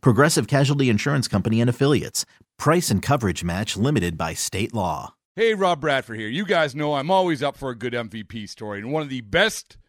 Progressive Casualty Insurance Company and Affiliates. Price and coverage match limited by state law. Hey, Rob Bradford here. You guys know I'm always up for a good MVP story, and one of the best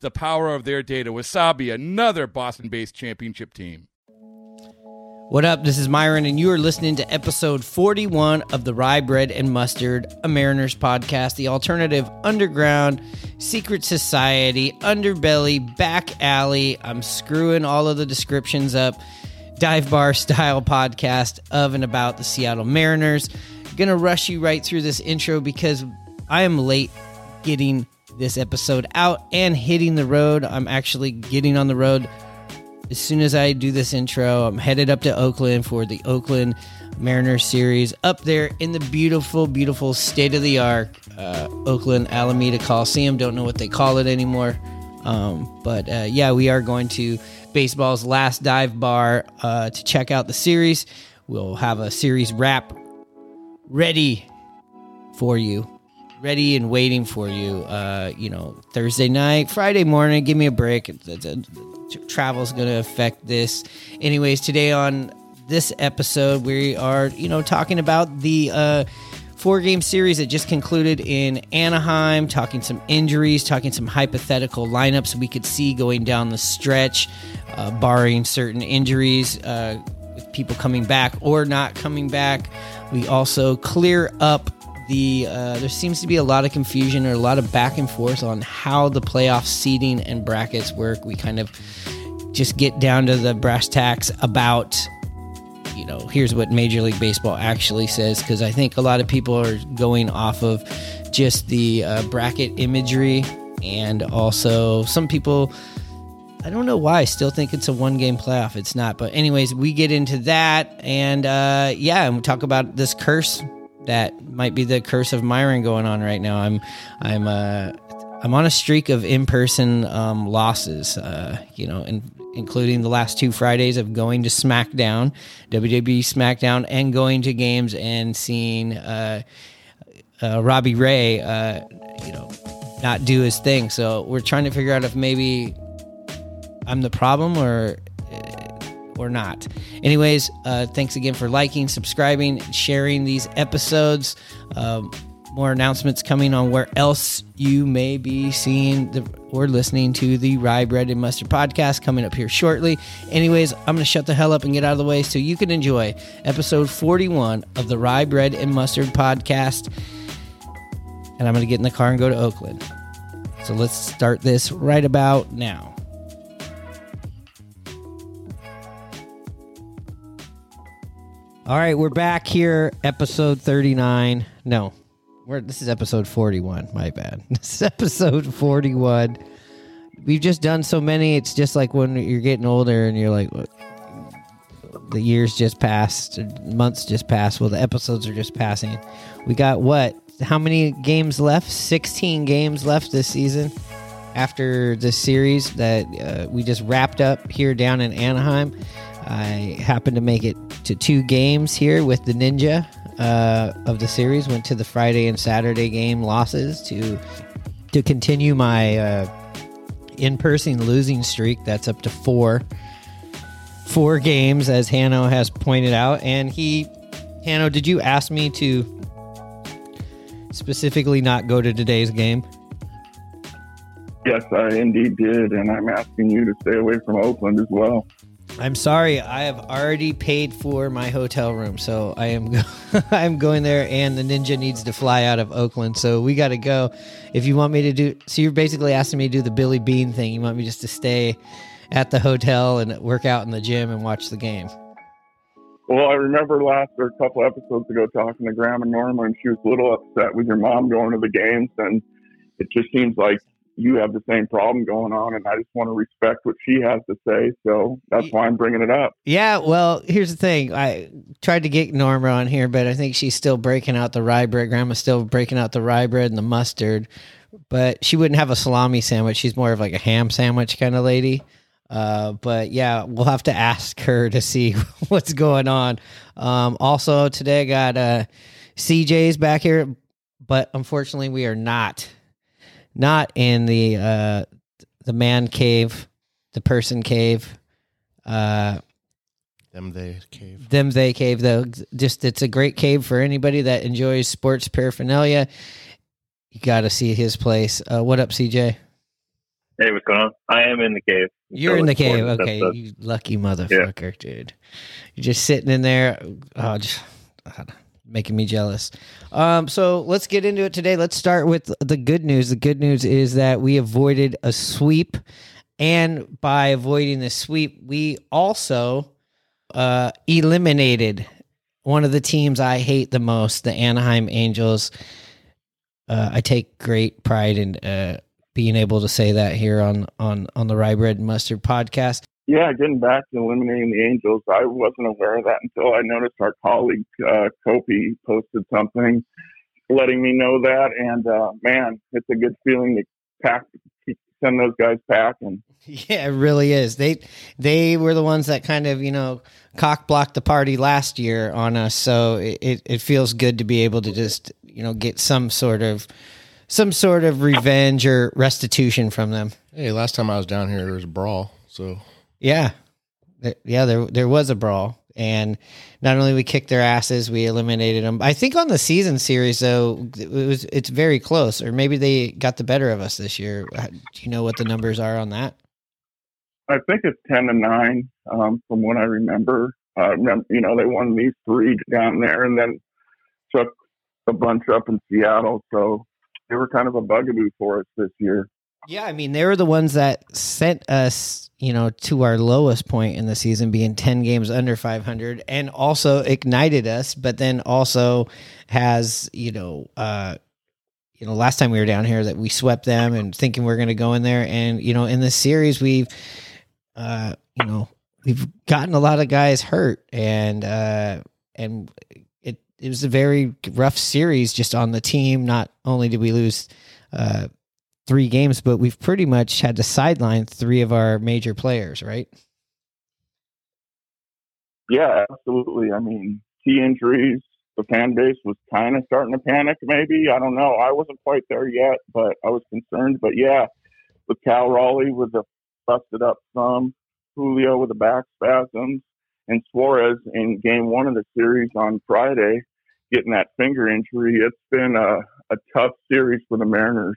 the power of their data. Wasabi, another Boston based championship team. What up? This is Myrone, and you are listening to episode 41 of the Rye Bread and Mustard, a Mariners podcast, the alternative underground, secret society, underbelly, back alley. I'm screwing all of the descriptions up. Dive bar style podcast of and about the Seattle Mariners. Gonna rush you right through this intro because I am late getting this episode out and hitting the road. I'm actually getting on the road as soon as I do this intro. I'm headed up to Oakland for the Oakland Mariners series up there in the beautiful, beautiful state of the art uh, Oakland Alameda Coliseum. Don't know what they call it anymore. Um, but uh, yeah, we are going to baseball's last dive bar uh, to check out the series. We'll have a series wrap ready for you ready and waiting for you. Uh, you know, Thursday night, Friday morning. Give me a break. The, the, travel's going to affect this. Anyways, today on this episode, we are you know talking about the. Uh, Four game series that just concluded in Anaheim, talking some injuries, talking some hypothetical lineups we could see going down the stretch, uh, barring certain injuries, uh, people coming back or not coming back. We also clear up the uh, there seems to be a lot of confusion or a lot of back and forth on how the playoff seeding and brackets work. We kind of just get down to the brass tacks about you know here's what Major League Baseball actually says because I think a lot of people are going off of just the uh, bracket imagery and also some people. I don't know why. I still think it's a one game playoff. It's not. But, anyways, we get into that. And uh, yeah, and we talk about this curse that might be the curse of Myrone going on right now. I'm I'm uh I'm on a streak of in-person um, losses. Uh, you know, in, including the last two Fridays of going to SmackDown, WWE SmackDown, and going to games and seeing uh, uh, Robbie Ray, uh, you know, not do his thing. So we're trying to figure out if maybe I'm the problem or or not. Anyways, uh, thanks again for liking, subscribing, sharing these episodes. Um, more announcements coming on where else you may be seeing the, or listening to the Rye Bread and Mustard podcast coming up here shortly. Anyways, I'm going to shut the hell up and get out of the way so you can enjoy episode 41 of the Rye Bread and Mustard podcast. And I'm going to get in the car and go to Oakland. So let's start this right about now. All right, we're back here, episode 39. No, we're, this is episode 41. My bad. This is episode 41. We've just done so many. It's just like when you're getting older and you're like, the years just passed, months just passed. Well, the episodes are just passing. We got what? How many games left? 16 games left this season after the series that uh, we just wrapped up here down in Anaheim. I happened to make it to two games here with the Ninja. uh, of the series. Went to the Friday and Saturday game losses to to continue my uh, in person losing streak. That's up to four four games, as Hanno has pointed out. And he, Hanno, did you ask me to specifically not go to today's game? Yes, I indeed did, and I'm asking you to stay away from Oakland as well. I'm sorry, I have already paid for my hotel room, so I am I'm going there, and the ninja needs to fly out of Oakland, so we got to go. If you want me to do, so you're basically asking me to do the Billy Beane thing. You want me just to stay at the hotel and work out in the gym and watch the game. Well, I remember last or a couple episodes ago talking to Grandma Norma, and she was a little upset with your mom going to the games, and it just seems like you have the same problem going on, and I just want to respect what she has to say. So that's why I'm bringing it up. Yeah, well, here's the thing. I tried to get Norma on here, but I think she's still breaking out the rye bread. Grandma's still breaking out the rye bread and the mustard, but she wouldn't have a salami sandwich. She's more of like a ham sandwich kind of lady. Uh, but yeah, we'll have to ask her to see what's going on. Um, also, today I got uh, CJ's back here, but unfortunately, we are not not in the uh, the man cave, the person cave. Uh, them they cave. Them they cave though. Just it's a great cave for anybody that enjoys sports paraphernalia. You got to see his place. Uh, what up, CJ? Hey, what's going on? I am in the cave. You're in the cave. Okay, you lucky motherfucker, yeah. dude. You're just sitting in there, oh, just uh, making me jealous. Um, so let's get into it today. Let's start with the good news. The good news is that we avoided a sweep, and by avoiding the sweep, we also uh, eliminated one of the teams I hate the most, the Anaheim Angels. Uh, I take great pride in uh, being able to say that here on on on the Rye Bread and Mustard podcast. Yeah, getting back to eliminating the Angels, I wasn't aware of that until I noticed our colleague uh, Kopi posted something letting me know that, and uh, man, it's a good feeling to pack send those guys packing. Yeah, it really is. They they were the ones that kind of you know cock blocked the party last year on us, so it, it feels good to be able to just you know get some sort of some sort of revenge or restitution from them. Hey, last time I was down here, there was a brawl. So yeah, yeah, there there was a brawl, and not only we kicked their asses, we eliminated them. I think on the season series though, it was it's very close, or maybe they got the better of us this year. Do you know what the numbers are on that? I think it's ten to nine, um, from what I remember. Uh, you know, they won these three down there, and then took a bunch up in Seattle. So they were kind of a bugaboo for us this year. Yeah, I mean, they were the ones that sent us, you know, to our lowest point in the season, being 10 games under 500, and also ignited us, but then also has, you know, uh, you know, last time we were down here that we swept them and thinking we are going to go in there. And, you know, in this series, we've, uh, you know, we've gotten a lot of guys hurt and, uh, and it it was a very rough series just on the team. Not only did we lose uh, three games, but we've pretty much had to sideline three of our major players, right? Yeah, absolutely. I mean, key injuries. The fan base was kind of starting to panic. Maybe I don't know. I wasn't quite there yet, but I was concerned. But yeah, with Cal Raleigh with a busted up thumb, Julio with the back spasms, and Suarez in game one of the series on Friday getting that finger injury. It's been a, a tough series for the Mariners.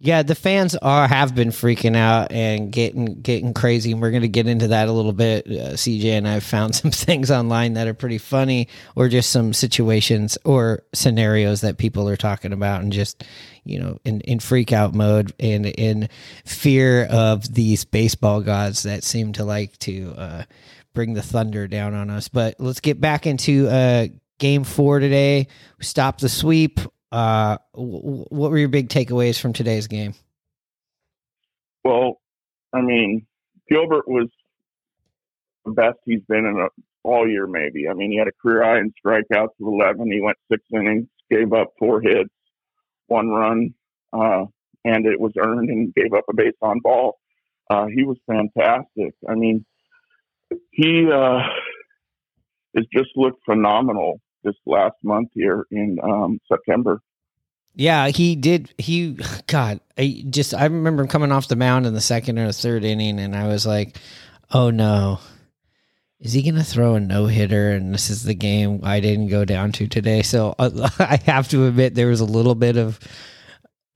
Yeah, the fans are have been freaking out and getting getting crazy, and we're going to get into that a little bit. Uh, CJ and I found some things online that are pretty funny, or just some situations or scenarios that people are talking about, and just you know in in freak out mode and in fear of these baseball gods that seem to like to uh, bring the thunder down on us. But let's get back into uh, game four today. We stopped the sweep. Uh, w- what were your big takeaways from today's game? Well, I mean, Gilbert was the best he's been in a, all year, maybe. I mean, he had a career high in strikeouts of 11. He went six innings, gave up four hits, one run, uh, and it was earned and gave up a base on ball. Uh, he was fantastic. I mean, he uh, has just looked phenomenal this last month here in um, September. Yeah, he did. He, God, I just I remember him coming off the mound in the second or third inning, and I was like, "Oh no, is he going to throw a no hitter?" And this is the game I didn't go down to today. So uh, I have to admit there was a little bit of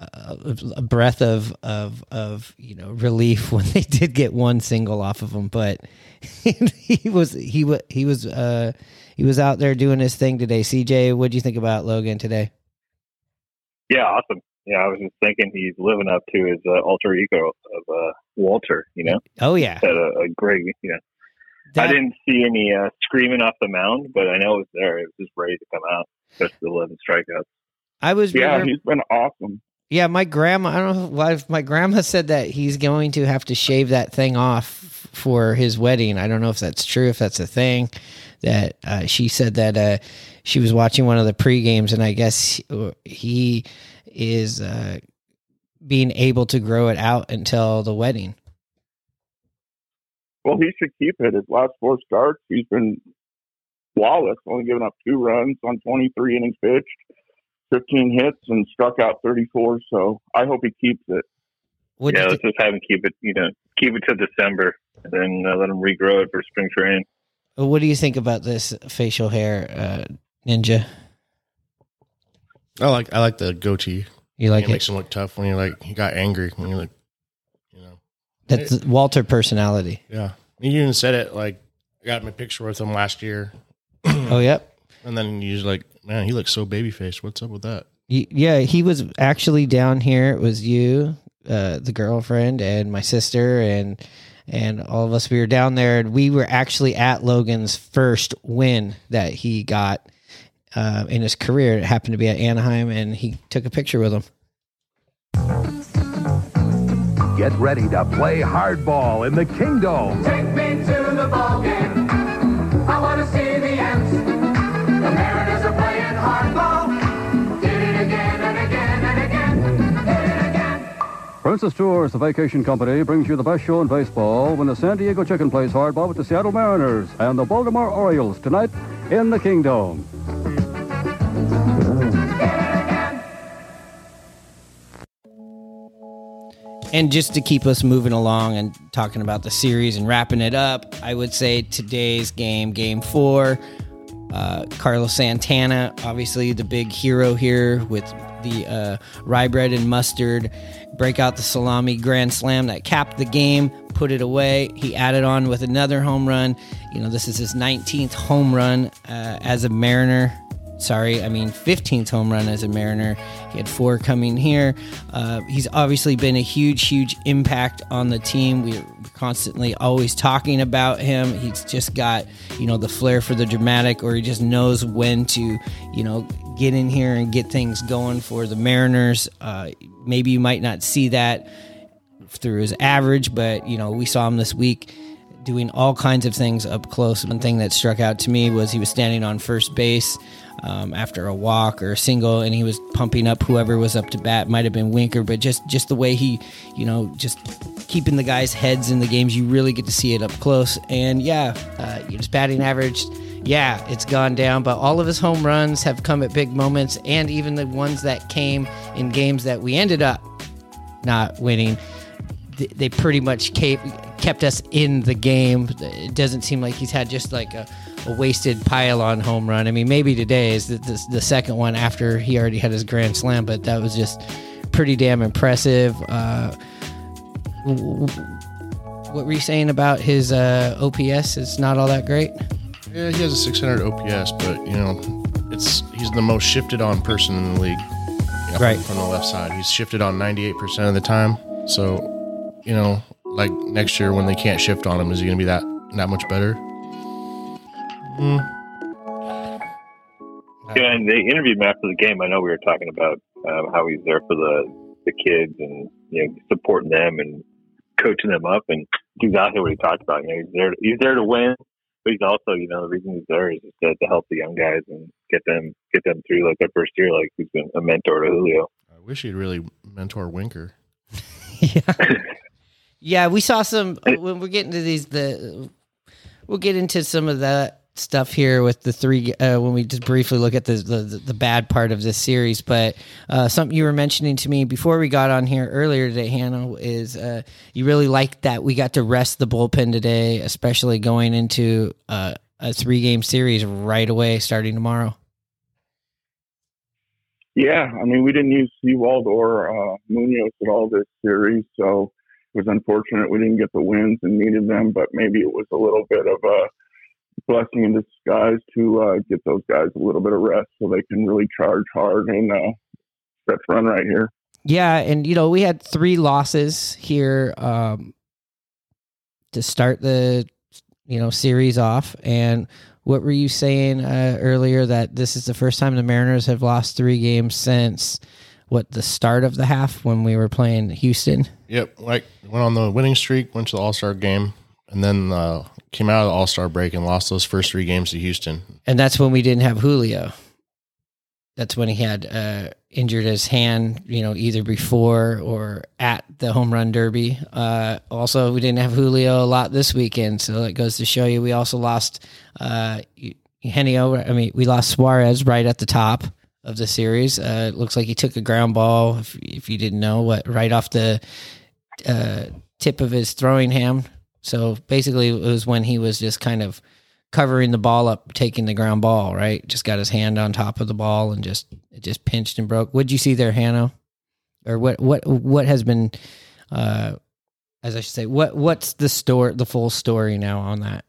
uh, a breath of of of you know relief when they did get one single off of him, but he was he was he was uh he was out there doing his thing today. CJ, what do you think about Logan today? Yeah, awesome. Yeah, I was just thinking he's living up to his uh, alter ego of uh, Walter. You know, Oh yeah, had a, a great. You know, I didn't see any uh, screaming off the mound, but I know it was there. It was just ready to come out. Just the eleven strikeouts. I was Yeah, remember- he's been awesome. Yeah, my grandma. I don't know why. if My grandma said that he's going to have to shave that thing off for his wedding. I don't know if that's true. If that's a thing, that uh, she said that uh, she was watching one of the pre games, and I guess he is uh, being able to grow it out until the wedding. Well, he should keep it. His last four starts, he's been flawless. Only given up two runs on 23 innings pitched, 15 hits, and struck out 34. So I hope he keeps it. What do yeah, let's thi- just have him keep it. You know, keep it to December, and then uh, let him regrow it for spring training. What do you think about this facial hair, uh, Ninja? I like I like the goatee. You like it makes him look tough when you're like he got angry when you're like, you know, That's Walter personality. yeah. You even said it like I got my picture with him last year, Oh, yep. and then you was like, man, he looks so baby faced. What's up with that? Yeah, he was actually down here. It was you, uh, the girlfriend, and my sister, and and all of us. We were down there, and we were actually at Logan's first win that he got uh, in his career. It happened to be at Anaheim, and he took a picture with him. Get ready to play hardball in the Kingdom. Take me to the ball game. Princess Tours, the vacation company, brings you the best show in baseball when the San Diego Chicken plays hardball with the Seattle Mariners and the Baltimore Orioles tonight in the Kingdom. And just to keep us moving along and talking about the series and wrapping it up, I would say today's game, game four, uh, Carlos Santana, obviously the big hero here with the uh, rye bread and mustard, break out the salami grand slam that capped the game, put it away. He added on with another home run. You know, this is his 19th home run uh, as a Mariner sorry, I mean 15th home run as a Mariner. He had four coming here. Uh, he's obviously been a huge, huge impact on the team. We're constantly always talking about him. He's just got, you know, the flair for the dramatic, or he just knows when to, you know, get in here and get things going for the Mariners. Uh, maybe you might not see that through his average, but, you know, we saw him this week doing all kinds of things up close. One thing that struck out to me was he was standing on first base um, after a walk or a single, and he was pumping up whoever was up to bat. Might have been Winker, but just just the way he, you know, just keeping the guys' heads in the games, you really get to see it up close. And yeah, uh, his batting average. Yeah, it's gone down, but all of his home runs have come at big moments, and even the ones that came in games that we ended up not winning, they pretty much kept us in the game. It doesn't seem like he's had just like a, a wasted pile on home run. I mean, maybe today is the, the, the second one after he already had his grand slam, but that was just pretty damn impressive. Uh, what were you saying about his uh, OPS? It's not all that great. Yeah, he has a 600 OPS, but you know, it's he's the most shifted on person in the league. you know, Right. From the left side, he's shifted on 98% of the time. So, you know, like next year when they can't shift on him, is he going to be that that much better? Yeah, and they interviewed him after the game. I know we were talking about um, how he's there for the the kids and you know supporting them and coaching them up. And exactly what he talked about. You know, he's there. He's there to win, but he's also you know the reason he's there is just to, to help the young guys and get them get them through like their first year. Like he's been a mentor to Julio. I wish he'd really mentor Winker. yeah. Yeah, we saw some when we're getting to these the we'll get into some of that stuff here with the three uh, when we just briefly look at the the, the bad part of this series. But uh, something you were mentioning to me before we got on here earlier today, Hannah, is uh, you really liked that we got to rest the bullpen today, especially going into uh, a three game series right away starting tomorrow. Yeah, I mean, we didn't use Sewald or uh, Munoz at all this series, so it was unfortunate we didn't get the wins and needed them. But maybe it was a little bit of a blessing in disguise to uh, get those guys a little bit of rest so they can really charge hard and uh, stretch run right here. Yeah, and you know we had three losses here um, to start the you know series off, and what were you saying uh, earlier that this is the first time the Mariners have lost three games since what the start of the half when we were playing Houston? Yep, like went on the winning streak, went to the All Star game, and then uh, came out of the All Star break and lost those first three games to Houston. And that's when we didn't have Julio. That's when he had uh, injured his hand, you know, either before or at the home run derby. Uh, also, we didn't have Julio a lot this weekend, so that goes to show you. We also lost uh, Henio. I mean, we lost Suarez right at the top of the series. Uh, it looks like he took a ground ball, if, if you didn't know, what right off the uh, tip of his throwing hand. So basically, it was when he was just kind of covering the ball up, taking the ground ball, right? Just got his hand on top of the ball and just it just pinched and broke. What'd you see there, Hanno? Or what what what has been uh as I should say, what what's the story the full story now on that?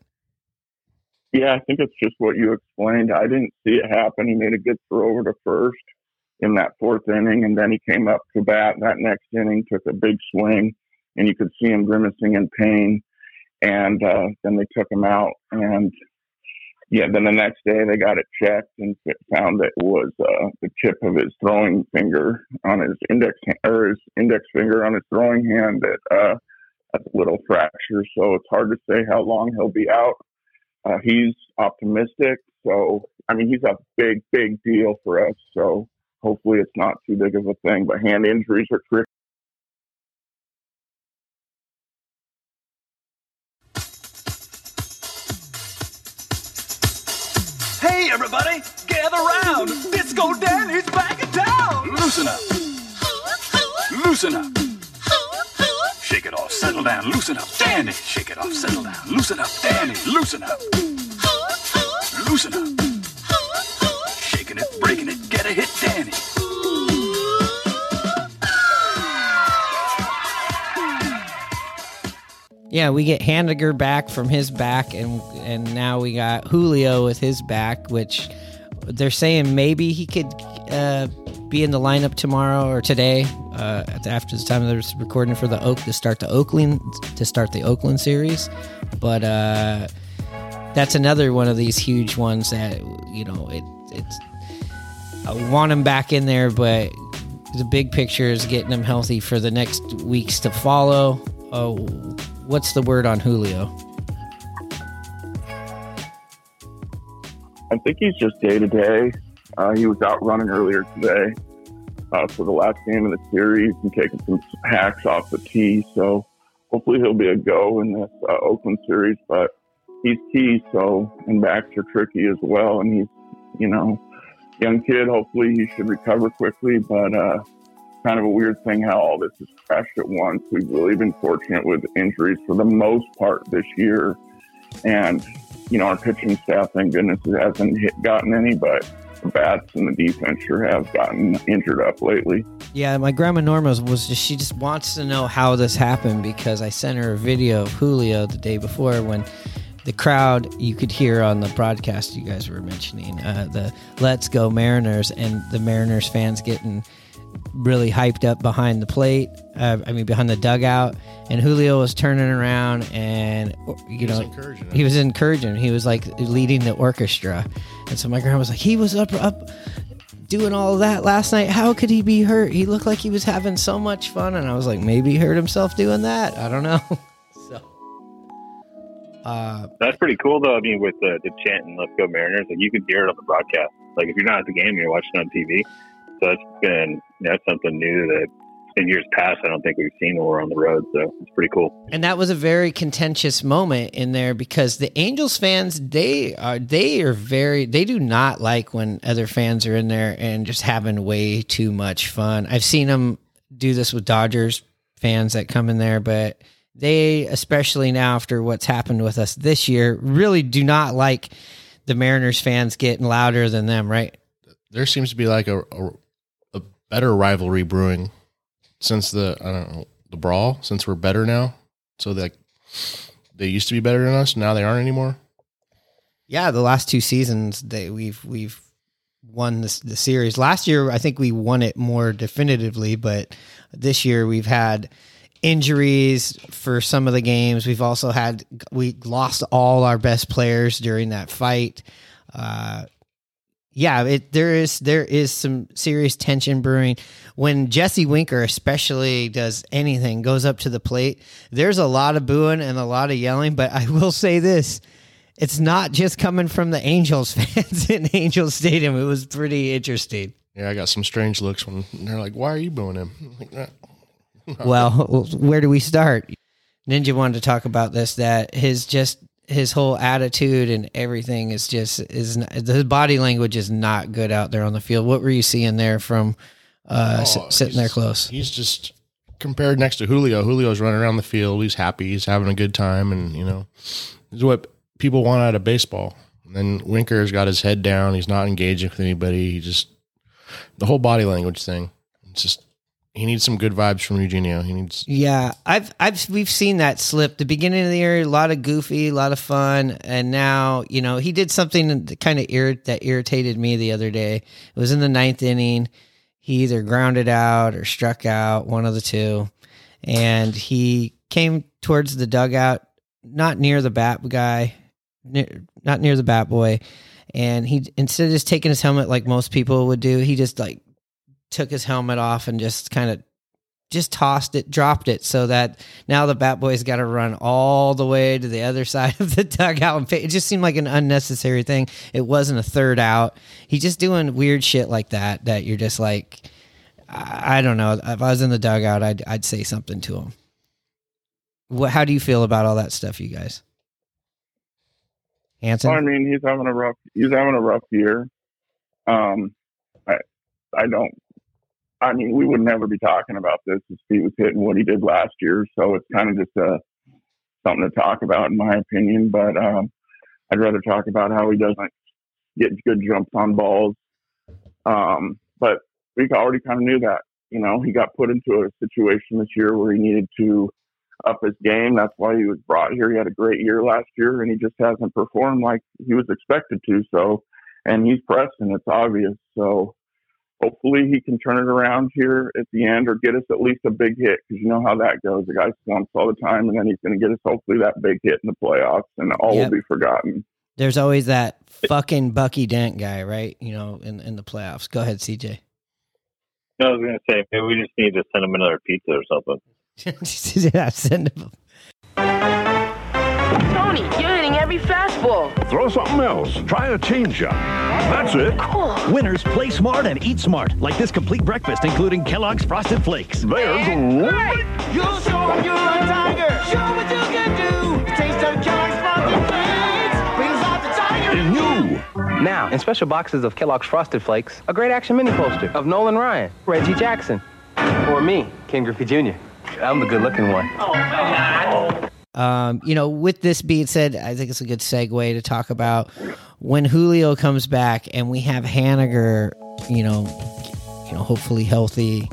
Yeah, I think it's just what you explained. I didn't see it happen. He made a good throw over to first in that fourth inning, and then he came up to bat that next inning, took a big swing, and you could see him grimacing in pain. And uh, then they took him out, and yeah, then the next day they got it checked and found that it was uh, the tip of his throwing finger on his index or his index finger on his throwing hand that uh, a little fracture. So it's hard to say how long he'll be out. Uh, he's optimistic, so I mean he's a big, big deal for us. So hopefully it's not too big of a thing. But hand injuries are tricky. Everybody, gather round. Disco Danny's back in town. Loosen up. Loosen up. Shake it off, settle down, loosen up, Danny. Shake it off, settle down, loosen up, Danny. Loosen up. Loosen up. Shaking it, breaking it, get a hit, Danny. Yeah, we get Haniger back from his back, and and now we got Julio with his back, which they're saying maybe he could uh, be in the lineup tomorrow or today uh, after the time they're recording for the Oak to start the Oakland to start the Oakland series. But uh, that's another one of these huge ones that you know it, it's. I want him back in there, but the big picture is getting him healthy for the next weeks to follow. Oh, what's the word on Julio? I think he's just day to day. Uh, He was out running earlier today uh, for the last game of the series and taking some hacks off the tee. So hopefully he'll be a go in this uh, Oakland series. But he's key, so and backs are tricky as well. And he's, you know, young kid. Hopefully he should recover quickly. But uh, kind of a weird thing how all this has crashed at once. We've really been fortunate with injuries for the most part this year, and you know our pitching staff, thank goodness, it hasn't hit, gotten any, but the bats and the defense sure have gotten injured up lately. Yeah, my grandma Norma was just she just wants to know how this happened because I sent her a video of Julio the day before when the crowd you could hear on the broadcast you guys were mentioning uh, the "Let's Go Mariners" and the Mariners fans getting really hyped up behind the plate. Uh, I mean, behind the dugout, and Julio was turning around and you know encouraging him. he was encouraging. He was like leading the orchestra, and so my grandma was like, he was up up doing all of that last night. How could he be hurt? He looked like he was having so much fun, and I was like, maybe he hurt himself doing that. I don't know. so, uh, That's pretty cool, though. I mean, with the, the chant and "Let's Go Mariners," like you can hear it on the broadcast. Like if you're not at the game, you're watching on TV. So that's been that's something new that in years past, I don't think we've seen when we're on the road. So it's pretty cool. And that was a very contentious moment in there because the Angels fans they are they are very they do not like when other fans are in there and just having way too much fun. I've seen them do this with Dodgers fans that come in there, but they especially now after what's happened with us this year really do not like the Mariners fans getting louder than them, right? There seems to be like a, a, a better rivalry brewing since the I don't know the brawl. Since we're better now, so like they used to be better than us, now they aren't anymore. Yeah, the last two seasons they we've we've won this the series. Last year I think we won it more definitively, but this year we've had injuries for some of the games. We've also had we lost all our best players during that fight. Uh, yeah, it, there is there is some serious tension brewing when Jesse Winker especially does anything goes up to the plate. There's a lot of booing and a lot of yelling, but I will say this: it's not just coming from the Angels fans in Angels Stadium. It was pretty interesting. Yeah, I got some strange looks when they're like, "Why are you booing him?" I'm like, "Nah." well, where do we start? Ninja wanted to talk about this that his just his whole attitude and everything is just is not, his body language is not good out there on the field. What were you seeing there from uh, Oh, s- sitting there close? He's just compared next to Julio. Julio's running around the field. He's happy. He's having a good time, and you know, is what people want out of baseball. And then Winker's got his head down. He's not engaging with anybody. He just the whole body language thing. It's just he needs some good vibes from Eugenio. He needs Yeah, I've I've we've seen that slip. The beginning of the year, a lot of goofy, a lot of fun, and now you know he did something that kind of irrit- that irritated me the other day. It was in the ninth inning. He either grounded out or struck out, one of the two, and he came towards the dugout, not near the bat guy, near, not near the bat boy, and he instead of just taking his helmet like most people would do, he just like took his helmet off and just kind of just tossed it, dropped it, so that now the Bat Boy's got to run all the way to the other side of the dugout. And pay. It just seemed like an unnecessary thing. It wasn't a third out. He's just doing weird shit like that. That you're just like, I, I don't know. If I was in the dugout, I'd I'd say something to him. What? How do you feel about all that stuff, you guys? Hanson. I mean, he's having a rough. He's having a rough year. Um, I, I don't. I mean, we would never be talking about this if he was hitting what he did last year. So it's kind of just uh something to talk about, in my opinion. But um, I'd rather talk about how he doesn't get good jumps on balls. Um, but we already kind of knew that. You know, he got put into a situation this year where he needed to up his game. That's why he was brought here. He had a great year last year, and he just hasn't performed like he was expected to. So, and he's pressing. It's obvious. So, hopefully, he can turn it around here at the end, or get us at least a big hit. Because you know how that goes. The guy slumps all the time, and then he's going to get us hopefully that big hit in the playoffs, and all Yep. will be forgotten. There's always that fucking Bucky Dent guy, right? You know, in in the playoffs. Go ahead, CJ. No, I was going to say maybe we just need to send him another pizza or something. yeah, send him. Tony, you're hitting every fastball. Throw something else. Try a changeup. That's it. Cool. Winners play smart and eat smart, like this complete breakfast, including Kellogg's Frosted Flakes. There's You'll show 'em you're a tiger. Show what you can do. Taste of Kellogg's Frosted Flakes brings out the tiger in you. Now, in special boxes of Kellogg's Frosted Flakes, a great action mini poster of Nolan Ryan, Reggie Jackson, or me, Ken Griffey Jr. I'm the good looking one. Oh, Um, you know, with this being said, I think it's a good segue to talk about when Julio comes back and we have Haniger, you know, you know, hopefully healthy,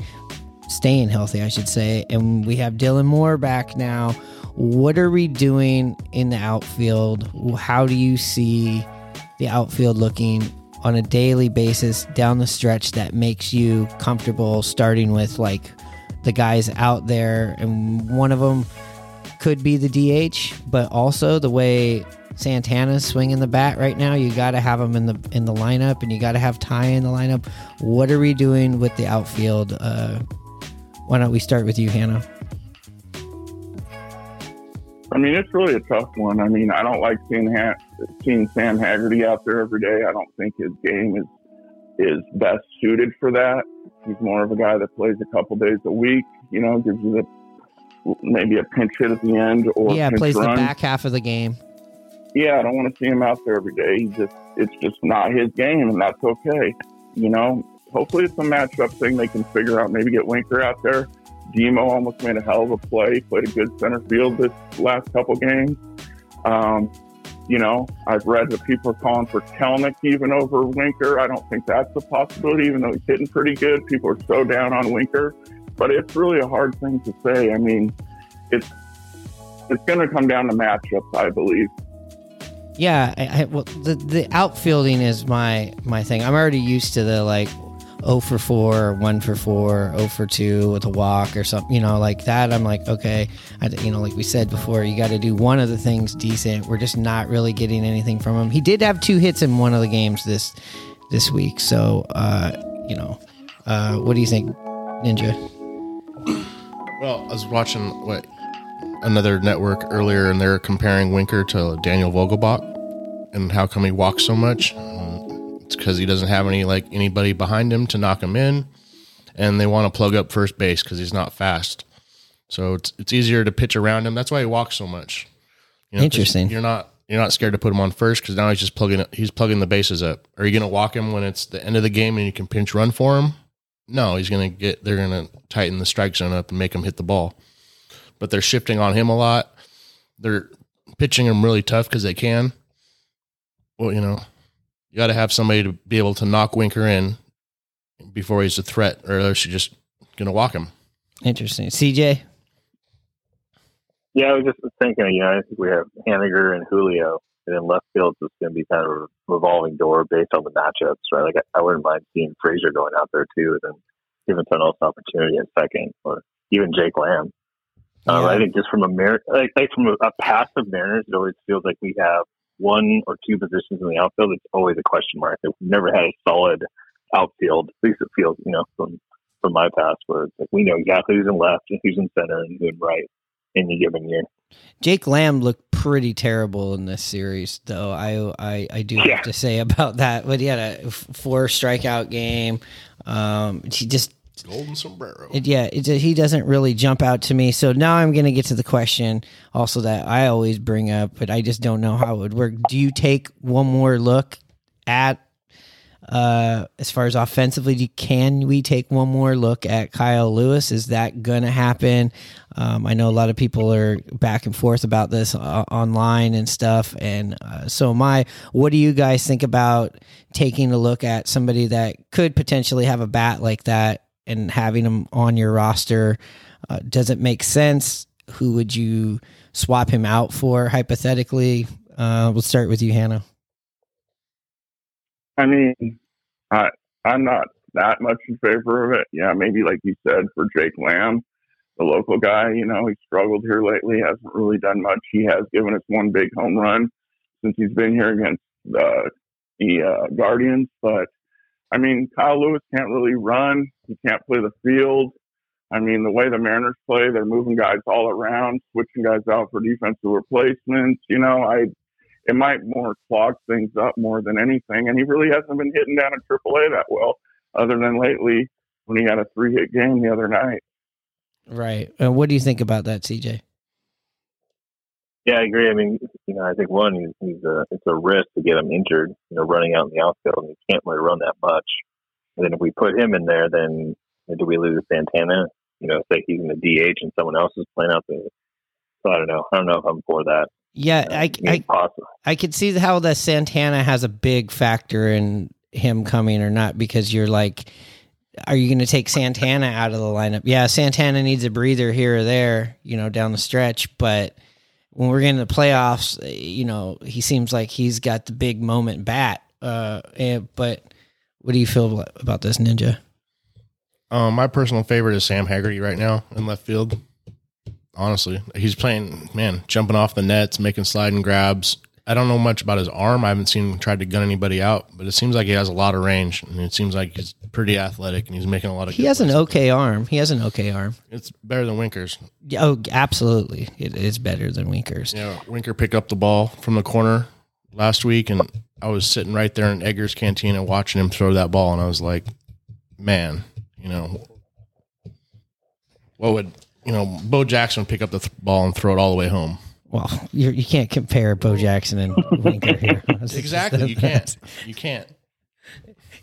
staying healthy, I should say, and we have Dylan Moore back now. What are we doing in the outfield? How do you see the outfield looking on a daily basis down the stretch that makes you comfortable starting with like the guys out there and one of them could be the DH, but also the way Santana's swinging the bat right now, you got to have him in the in the lineup, and you got to have Ty in the lineup. What are we doing with the outfield? Uh, why don't we start with you, Hannah? I mean, it's really a tough one. I mean, I don't like seeing ha- seeing Sam Haggerty out there every day. I don't think his game is is best suited for that. He's more of a guy that plays a couple days a week. You know, gives you the maybe a pinch hit at the end or yeah, plays the back half of the game. Yeah, I don't want to see him out there every day. He just it's just not his game, and that's okay. You know, hopefully it's a matchup thing they can figure out. Maybe get Winker out there. Demo almost made a hell of a play. Played a good center field this last couple games. Um, you know, I've read that people are calling for Kelenic even over Winker. I don't think that's a possibility, even though he's hitting pretty good. People are so down on Winker, but it's really a hard thing to say. I mean, it's it's going to come down to matchups, I believe. Yeah, I, I, well, the the outfielding is my my thing. I'm already used to the like 0 for 4 or 1 for 4, 0 for 2 with a walk or something, you know, like that. I'm like, okay, I, you know, like we said before, you got to do one of the things decent. We're just not really getting anything from him. He did have two hits in one of the games this this week, so uh, you know, uh, what do you think, Ninja? Well, I was watching what another network earlier, and they're comparing Winker to Daniel Vogelbach, and how come he walks so much? It's because he doesn't have any like anybody behind him to knock him in, and they want to plug up first base because he's not fast. So it's it's easier to pitch around him. That's why he walks so much. You 'cause Interesting. You're not you're not scared to put him on first because now he's just plugging he's plugging the bases up. Are you going to walk him when it's the end of the game and you can pinch run for him? No, he's going to get. They're going to tighten the strike zone up and make him hit the ball. But they're shifting on him a lot. They're pitching him really tough because they can. Well, you know, you got to have somebody to be able to knock Winker in before he's a threat, or else you're just going to walk him. Interesting, CJ. Yeah, I was just thinking, you know, I think we have Haniger and Julio, and then left field is going to be kind of a revolving door based on the matchups, right? Like, I, I wouldn't mind seeing Frazier going out there too, and then giving someone else an opportunity at second, or even Jake Lamb. Um, Yeah. I think just from a Mar- like, like from a, a passive Mariners, it always feels like we have one or two positions in the outfield. It's always a question mark. We've never had a solid outfield. At least it feels, you know, from from my past, where it's like we know exactly who's in left and who's in center and who's in right in any given year. Jake Lamb looked pretty terrible in this series, though. I I, I do Yeah. have to say about that. But he had a f- four strikeout game. Um, he just Golden sombrero. it, yeah, it, he doesn't really jump out to me. So now I'm going to get to the question also that I always bring up, but I just don't know how it would work. Do you take one more look at uh as far as offensively can we take one more look at Kyle Lewis? Is that going to happen? Um I know a lot of people are back and forth about this uh, online and stuff and uh, so am I. What do you guys think about taking a look at somebody that could potentially have a bat like that and having him on your roster? Uh, does it make sense? Who would you swap him out for hypothetically? Uh we'll start with you Hannah I mean, I I'm not that much in favor of it. Yeah, maybe like you said for Jake Lamb, the local guy. You know, he struggled here lately. Hasn't really done much. He has given us one big home run since he's been here against uh, the uh, Guardians. But I mean, Kyle Lewis can't really run. He can't play the field. I mean, the way the Mariners play, they're moving guys all around, switching guys out for defensive replacements. You know, I it might more clog things up more than anything. And he really hasn't been hitting down at AAA that well, other than lately when he had a three hit game the other night. Right. And what do you think about that, CJ? Yeah, I agree. I mean, you know, I think one, he's, he's a, it's a risk to get him injured, you know, running out in the outfield. And he can't really run that much. And then if we put him in there, then do we lose Santana? You know, say he's in the DH and someone else is playing out there. So I don't know. I don't know if I'm for that. Yeah, I, I, I could see how the Santana has a big factor in him coming or not because you're like, are you going to take Santana out of the lineup? Yeah, Santana needs a breather here or there, you know, down the stretch. But when we're getting to the playoffs, eh, you know, he seems like he's got the big moment bat. Uh, and, but what do you feel about this ninja? Um, my personal favorite is Sam Haggerty right now in left field. Honestly, he's playing man, jumping off the nets, making sliding grabs. I don't know much about his arm. I haven't seen him try to gun anybody out, but it seems like he has a lot of range, and it seems like he's pretty athletic, and he's making a lot of. He has an plays. okay arm. He has an okay arm. It's better than Winker's. Yeah, oh, absolutely. It is better than Winkers. Yeah, Winker picked up the ball from the corner last week, and I was sitting right there in Eggers Cantina watching him throw that ball, and I was like, man, you know, what would you know? Bo Jackson would pick up the th- ball and throw it all the way home. Well, you're, you can't compare Bo Jackson and Winker here. Exactly, you can't. You can't.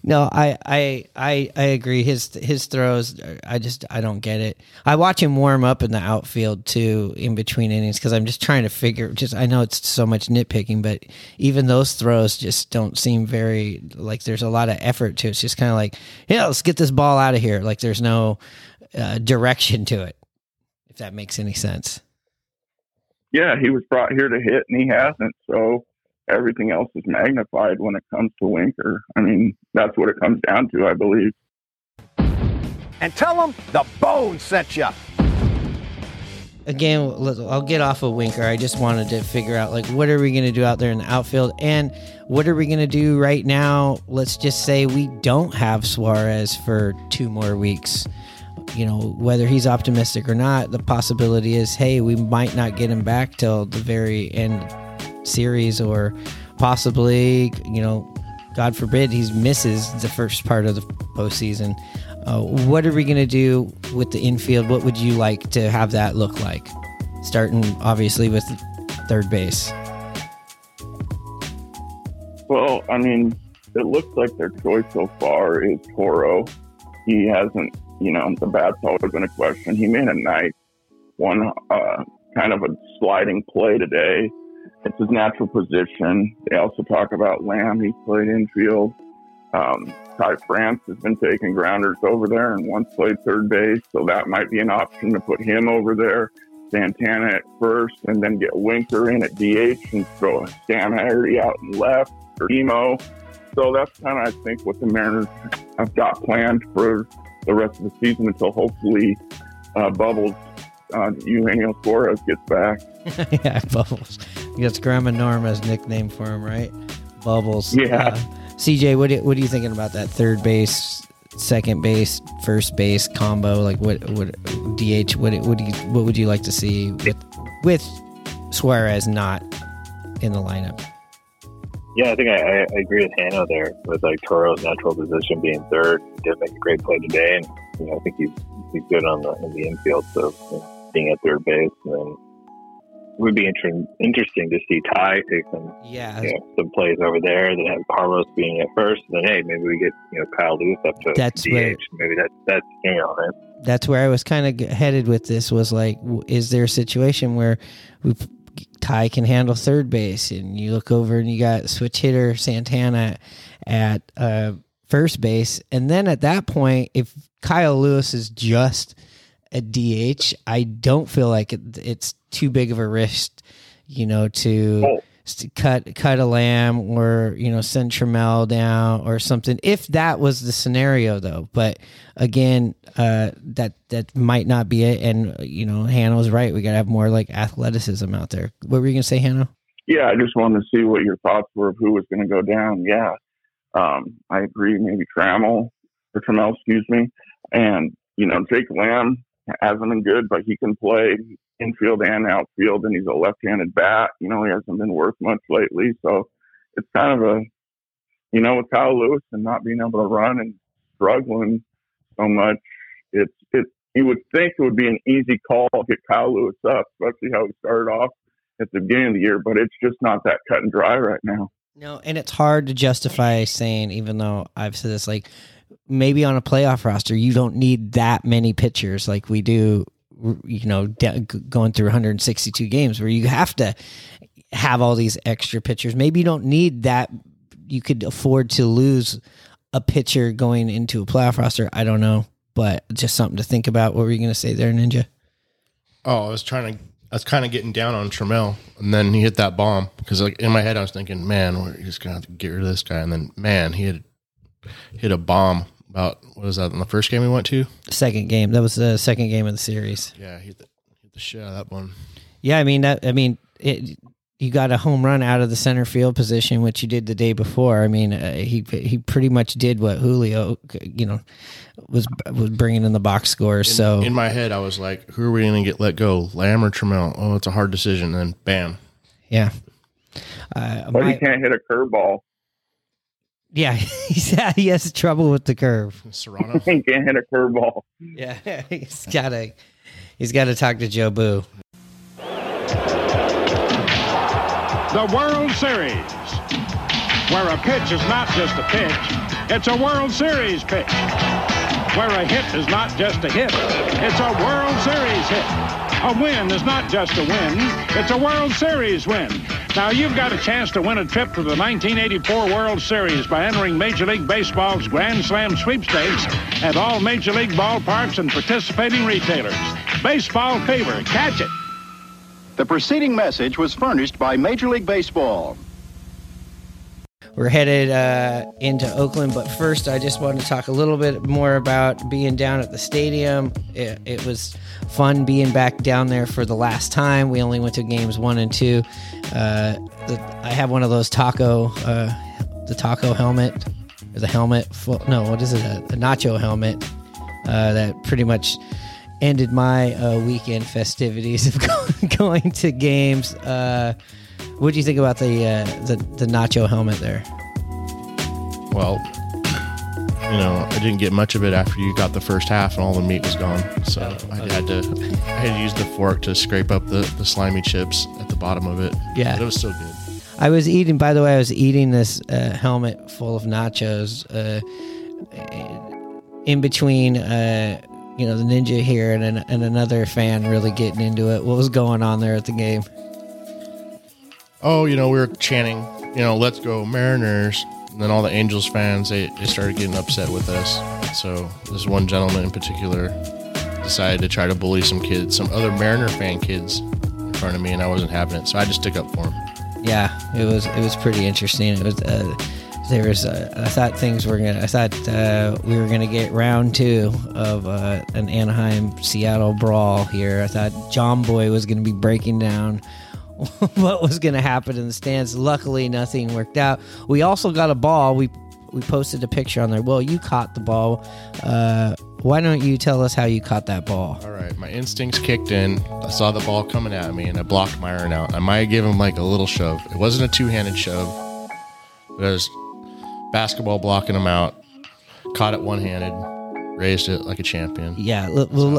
No, I, I, I, I agree. His his throws, I just I don't get it. I watch him warm up in the outfield too, in between innings, because I'm just trying to figure. Just I know it's so much nitpicking, but even those throws just don't seem very like there's a lot of effort to it. It's just kind of like, yeah, let's get this ball out of here. Like there's no uh, direction to it. If that makes any sense. Yeah, he was brought here to hit, and he hasn't. So everything else is magnified when it comes to Winker. I mean, that's what it comes down to, I believe. And tell them the bone sent you. again i'll get off of winker i just wanted to figure out like what are we going to do out there in the outfield and what are we going to do right now let's just say we don't have suarez for two more weeks you know whether he's optimistic or not the possibility is hey we might not get him back till the very end series or possibly you know god forbid he misses the first part of the postseason uh, what are we going to do with the infield? What would you like to have that look like? Starting obviously with third base. Well, I mean, it looks like their choice so far is Toro. He hasn't, you know, the bat's always been a question. He made a nice one, uh, kind of a sliding play today. It's his natural position. They also talk about Lamb. He's played infield. Um, Ty France has been taking grounders over there and once played third base, so that might be an option to put him over there. Santana at first, and then get Winker in at DH and throw Sam Haggerty out in left or Emo. So that's kind of, I think, what the Mariners have got planned for the rest of the season until hopefully uh, Bubbles, uh, Eugenio Suarez gets back. yeah, Bubbles. That's Grandma Norma's nickname for him, right? Bubbles. Yeah. Uh, CJ, what do, what are you thinking about that third base, second base, first base combo? Like what what DH? What would you what would you like to see with with Suarez not in the lineup? Yeah, I think I, I agree with Hanno there with like Toro's natural position being third. He did make a great play today, and you know I think he's he's good on the in the infield. So you know, being at third base, and then it would be inter- interesting to see Ty take some Yeah. you know, some plays over there. Then have Carlos being at first, and then hey, maybe we get you know Kyle Lewis up to That's DH. where- Maybe that that's you know right. that's where I was kind of headed with this was like, is there a situation where we, Ty can handle third base and you look over and you got switch hitter Santana at uh, first base. And then at that point, if Kyle Lewis is just a DH, I don't feel like it, it's too big of a risk, you know, to cut cut a lamb or you know send Trammell down or something. If that was the scenario, though, but again, uh, that that might not be it. And uh, you know, Hannah's right. We got to have more like athleticism out there. What were you gonna say, Hannah? Yeah, I just wanted to see what your thoughts were of who was going to go down. Yeah, um, I agree. Maybe Trammell or Trammell, excuse me. And you know, Jake Lamb hasn't been good, but he can play infield and outfield, and he's a left-handed bat. You know, he hasn't been worth much lately, so it's kind of a, you know, with Kyle Lewis and not being able to run and struggling so much, it's it. You would think it would be an easy call to get Kyle Lewis up, especially how he started off at the beginning of the year, but it's just not that cut and dry right now. No, and it's hard to justify saying, even though I've said this, like maybe on a playoff roster, you don't need that many pitchers like we do, you know, going through 162 games where you have to have all these extra pitchers. Maybe you don't need that. You could afford to lose a pitcher going into a playoff roster. I don't know, but just something to think about. What were you going to say there, Ninja? Oh, I was trying to. I was kind of getting down on Trammell, and then he hit that bomb because, like, in my head, I was thinking, "Man, we're just gonna have to get rid of this guy." And then, man, he had hit a bomb about what was that in the first game we went to? Second game. That was the second game of the series. Yeah, hit the, hit the shit out of that one. Yeah, I mean that. I mean, it, you got a home run out of the center field position, which you did the day before. I mean, uh, he he pretty much did what Julio, you know, was was bringing in the box score. In, so in my head, I was like, "Who are we going to get let go, Lamb or Trammell?" Oh, it's a hard decision. And then, bam. yeah, uh, But my- he can't hit a curveball. Yeah, he's he has trouble with the curve. Cerrano. He can't hit a curveball. Yeah, he's gotta he's gotta talk to Jobu. The World Series, where a pitch is not just a pitch, it's a World Series pitch. Where a hit is not just a hit, it's a World Series hit. A win is not just a win, it's a World Series win. Now you've got a chance to win a trip to the 1984 World Series by entering Major League Baseball's Grand Slam sweepstakes at all Major League ballparks and participating retailers. Baseball fever, catch it. The preceding message was furnished by Major League Baseball. We're headed uh, into Oakland, but first, I just want to talk a little bit more about being down at the stadium. It, it was fun being back down there for the last time. We only went to games one and two. Uh, the, I have one of those taco, uh, the taco helmet, or the helmet. Full, no, what is it? A, a nacho helmet uh, that pretty much ended my uh, weekend festivities of going, going to games. What do you think about the, uh, the the nacho helmet there? Well, you know, I didn't get much of it after you got the first half and all the meat was gone. So I had to I had to use the fork to scrape up the, the slimy chips at the bottom of it. Yeah. But it was still good. I was eating. By the way, I was eating this uh, helmet full of nachos. Uh, in between, uh, you know, the ninja here and an, and another fan really getting into it. What was going on there at the game? Oh, you know, we were chanting, you know, let's go Mariners. And then all the Angels fans, they, they started getting upset with us. So this one gentleman in particular decided to try to bully some kids, some other Mariner fan kids in front of me, and I wasn't having it. So I just took up for him. Yeah, it was it was pretty interesting. It was uh, there was uh, I thought things were gonna I thought uh, we were gonna get round two of uh, an Anaheim Seattle brawl here. I thought John Boy was gonna be breaking down what was gonna happen in the stands. Luckily, nothing worked out. We also got a ball. We we posted a picture on there. Well, you caught the ball. Uh, why don't you tell us how you caught that ball? All right, my instincts kicked in. I saw the ball coming at me, and I blocked Myrone out. I might have given him like a little shove. It wasn't a two-handed shove, but it was basketball blocking him out. Caught it one-handed, raised it like a champion. Yeah, l- well,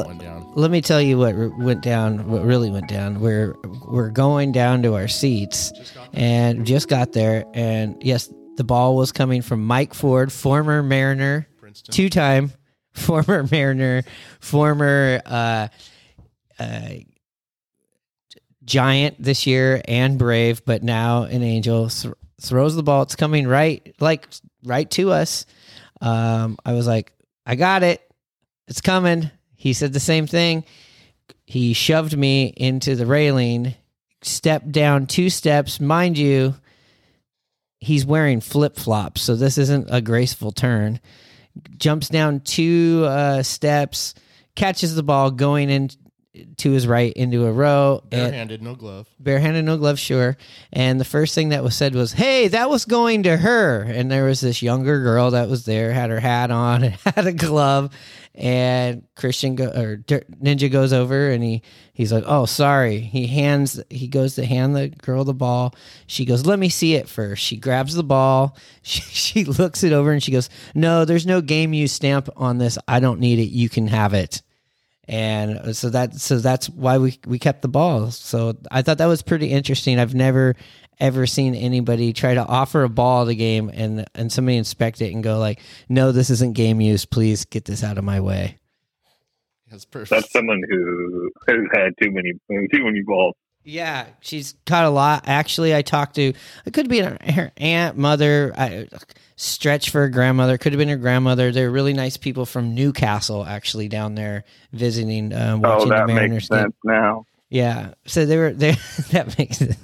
let me tell you what r- went down. What really went down. We're we're going down to our seats, and just got there, and yes, the ball was coming from Mike Ford, former Mariner, two-time former Mariner, former uh, uh, Giant this year and Brave, but now an Angel th- throws the ball. It's coming right, like right to us. Um, I was like, I got it. It's coming. He said the same thing. He shoved me into the railing, stepped down two steps. Mind you, he's wearing flip flops, so this isn't a graceful turn. Jumps down two uh, steps, catches the ball going in to his right into a row. and- Barehanded, no glove. barehanded, no gloves, sure. And the first thing that was said was, "Hey, that was going to her." And there was this younger girl that was there, had her hat on, and had a glove. And Christian go, or Ninja goes over, and he he's like, "Oh, sorry." He hands, he goes to hand the girl the ball. She goes, "Let me see it first. She grabs the ball. She, she looks it over, and she goes, "No, there's no game use stamp on this. I don't need it. You can have it." And so that so that's why we we kept the ball. So I thought that was pretty interesting. I've never ever seen anybody try to offer a ball at a game and and somebody inspect it and go like, "No, this isn't game use. Please get this out of my way." That's perfect. That's someone who who had too many too many balls. Yeah, she's caught a lot. Actually, I talked to it could be her, her aunt, mother, I, stretch for her grandmother. Could have been her grandmother. They're really nice people from Newcastle, actually down there visiting, uh, Oh, watching that the Mariners makes sense now. Yeah, so they were they that makes sense.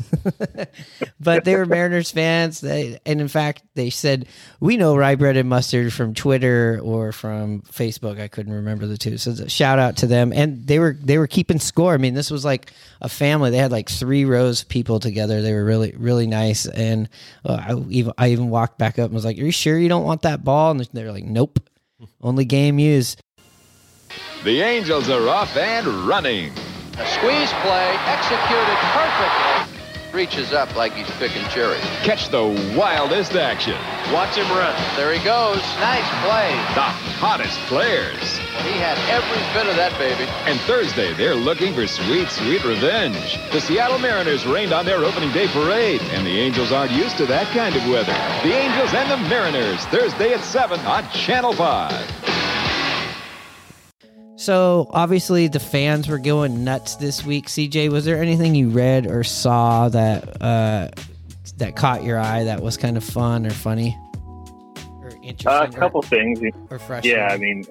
but they were Mariners fans. They and in fact they said we know rye bread and mustard from Twitter or from Facebook. I couldn't remember the two. So shout out to them. And they were they were keeping score. I mean, this was like a family. They had like three rows of people together. They were really really nice. And uh, I even I even walked back up and was like, "Are you sure you don't want that ball?" And they were like, "Nope, only game used." The Angels are off and running. A squeeze play executed perfectly. reaches up like he's picking cherries. Catch the wildest action. Watch him run. There he goes. Nice play. The hottest players. He had every bit of that baby. And Thursday, they're looking for sweet, sweet revenge. The Seattle Mariners rained on their opening day parade, and the Angels aren't used to that kind of weather. The Angels and the Mariners, Thursday at 7 on Channel 5. So obviously the fans were going nuts this week. CJ, was there anything you read or saw that uh, that caught your eye that was kind of fun or funny or Uh, a couple things. or frustrating? Yeah, I mean,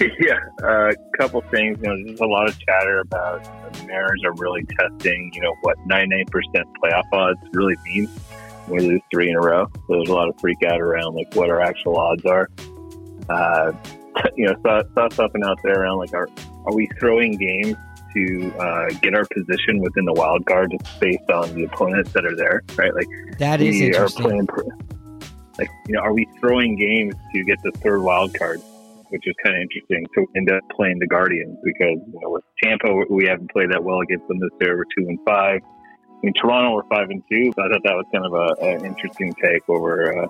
yeah, a couple things. You know, there's a lot of chatter about the Mariners are really testing, you know, what 99% playoff odds really mean when we lose three in a row. So there's a lot of freak out around like what our actual odds are. Uh, you know, saw, saw something out there around like, are are we throwing games to uh, get our position within the wild card just based on the opponents that are there, right? Like That is we are interesting. playing like you know, are we throwing games to get the third wild card, which is kind of interesting. To end up playing the Guardians because you know with Tampa we haven't played that well against them this year. We're two and five. I mean Toronto we're five and two. So I thought that was kind of a, an interesting take over. Uh,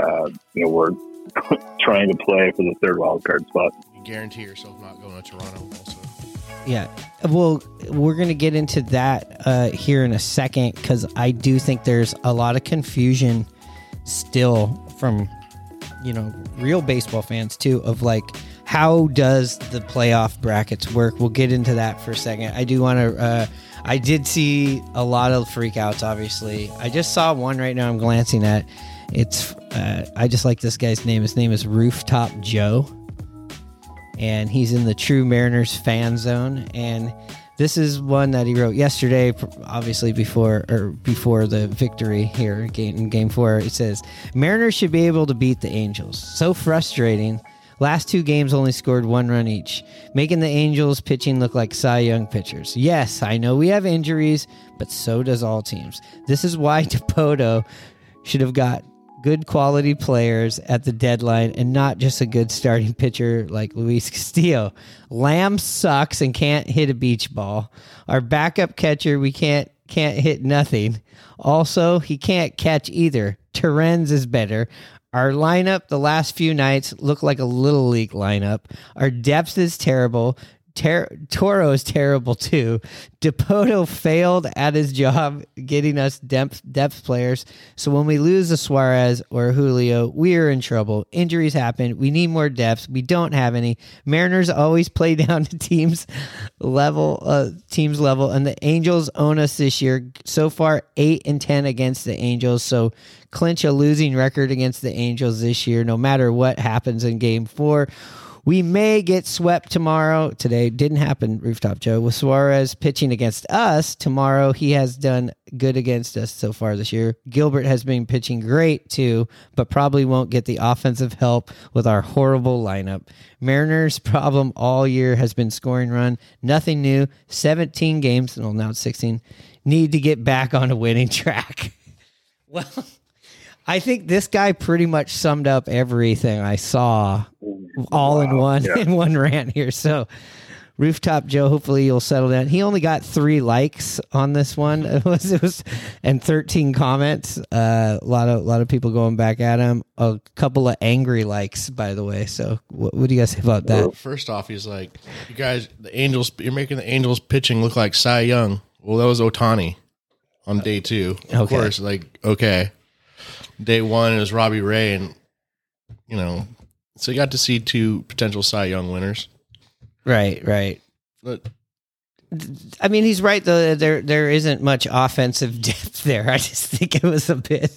uh, you know we're trying to play for the third wild card spot. You guarantee yourself not going to Toronto also. Yeah. Well, we're going to get into that uh, here in a second because I do think there's a lot of confusion still from, you know, real baseball fans too of like, how does the playoff brackets work? We'll get into that for a second. I do want to, uh, I did see a lot of freakouts, obviously. I just saw one right now I'm glancing at. It's, uh, I just like this guy's name. His name is Rooftop Joe and he's in the True Mariners fan zone. And this is one that he wrote yesterday, obviously before or before the victory here in Game Four. It says Mariners should be able to beat the Angels. So frustrating. Last two games only scored one run each, making the Angels pitching look like Cy Young pitchers. Yes, I know we have injuries, but so does all teams. This is why Dipoto should have got good quality players at the deadline and not just a good starting pitcher like Luis Castillo. Lamb sucks and can't hit a beach ball. Our backup catcher, we can't can't hit nothing. Also, he can't catch either. Torrens is better. Our lineup the last few nights look like a little league lineup. Our depth is terrible. Ter- Toro is terrible too. Dipoto failed at his job getting us depth depth players. So when we lose a Suarez or Julio, we are in trouble. Injuries happen. We need more depth. We don't have any. Mariners always play down to teams level, uh, teams level, and the Angels own us this year. So far, eight and ten against the Angels. So clinch a losing record against the Angels this year, no matter what happens in Game Four. We may get swept tomorrow. Today didn't happen, Rooftop Joe. With Suarez pitching against us tomorrow, he has done good against us so far this year. Gilbert has been pitching great too, but probably won't get the offensive help with our horrible lineup. Mariners' problem all year has been scoring run. Nothing new. 17 games, well, now it's 16. Need to get back on a winning track. well, I think this guy pretty much summed up everything I saw all in one yeah. in one rant here. So Rooftop Joe, hopefully you'll settle down. He only got three likes on this one. It was it was and thirteen comments. Uh, a lot of a lot of people going back at him. A couple of angry likes, by the way. So what, what do you guys say about that? First off, he's like, "You guys, the Angels, you're making the Angels pitching look like Cy Young." Well, that was Ohtani on day two. Of Okay. course, like okay, day one is Robbie Ray, and you know, so you got to see two potential Cy Young winners. Right, right. But I mean, he's right though. There there isn't much offensive depth there. I just think it was a bit.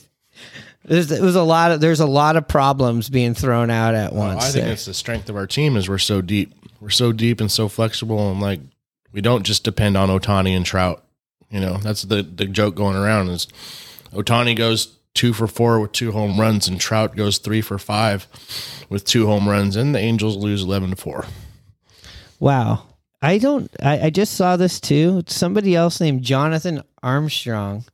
There's, it was a lot of there's a lot of problems being thrown out at oh, Well, once. I think there. it's the strength of our team is we're so deep. We're so deep and so flexible, and like we don't just depend on Ohtani and Trout. You know, that's the the joke going around is Ohtani goes two for four with two home runs, and Trout goes three for five with two home runs, and the Angels lose eleven to four. Wow. I don't I, I just saw this too. Somebody else named Jonathan Armstrong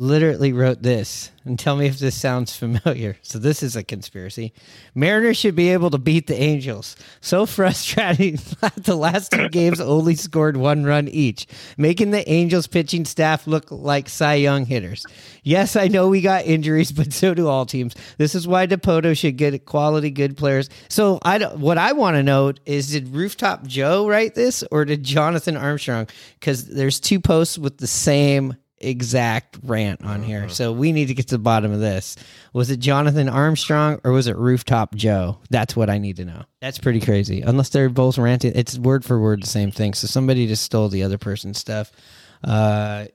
literally wrote this and tell me if this sounds familiar. So this is a conspiracy. Mariners should be able to beat the Angels. So frustrating the last two games only scored one run each, making the Angels pitching staff look like Cy Young hitters. Yes, I know we got injuries, but so do all teams. This is why Dipoto should get quality good players. So I don't, what I want to know is did Rooftop Joe write this or did Jonathan Armstrong? Because there's two posts with the same exact rant on here. So we need to get to the bottom of this. Was it Jonathan Armstrong or was it Rooftop Joe? That's what I need to know. That's pretty crazy. Unless they're both ranting, it's word for word the same thing. So somebody just stole the other person's stuff. Uh,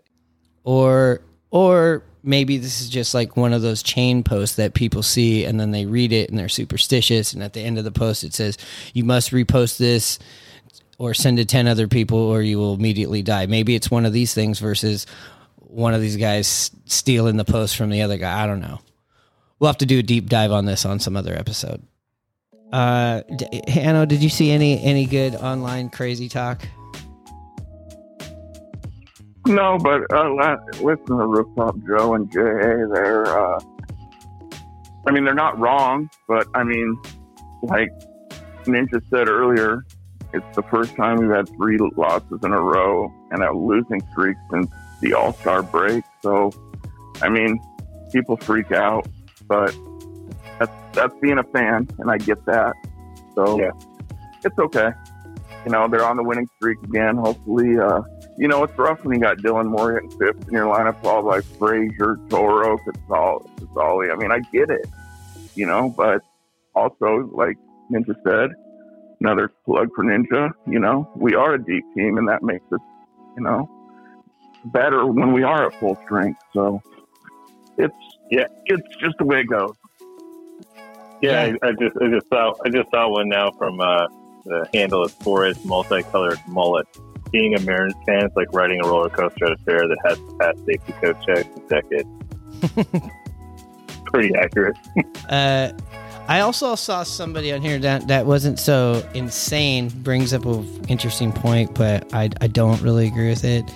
or or maybe this is just like one of those chain posts that people see and then they read it and they're superstitious and at the end of the post it says you must repost this or send to 10 other people or you will immediately die. Maybe it's one of these things versus one of these guys stealing the post from the other guy. I don't know. We'll have to do a deep dive on this on some other episode. Uh, Hanno, did you see any any good online crazy talk? No, but uh, listen to Rooftop Joe and J.A. They're, uh, I mean, they're not wrong, but I mean, like Ninja said earlier, it's the first time we've had three losses in a row and a losing streak since the All Star break. So, I mean, people freak out, but that's that's being a fan, and I get that. So, yeah. it's okay. You know, they're on the winning streak again. Hopefully, uh, you know, it's rough when you got Dylan Moore hitting fifth in your lineup, followed by Frazier, Toro. Casali. I mean, I get it, you know, but also, like Ninja said, another plug for Ninja. You know, we are a deep team, and that makes us, you know, better when we are at full strength. So it's yeah, it's just the way it goes. Yeah, I, I just I just saw I just saw one now from uh, the handle is for its multicolored mullet. Being a Mariners fan, it's like riding a roller coaster at a fair that has to pass safety coat checks in decades. Pretty accurate. Uh, I also saw somebody on here that that wasn't so insane. Brings up an interesting point, but I I don't really agree with it.